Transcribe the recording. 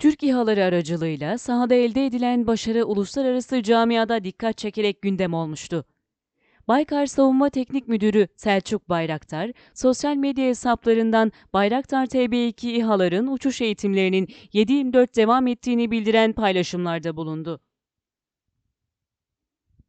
Türk İHA'ları aracılığıyla sahada elde edilen başarı uluslararası camiada dikkat çekerek gündem olmuştu. Baykar Savunma Teknik Müdürü Selçuk Bayraktar, sosyal medya hesaplarından Bayraktar TB2 İHA'ların uçuş eğitimlerinin 7-24 devam ettiğini bildiren paylaşımlarda bulundu.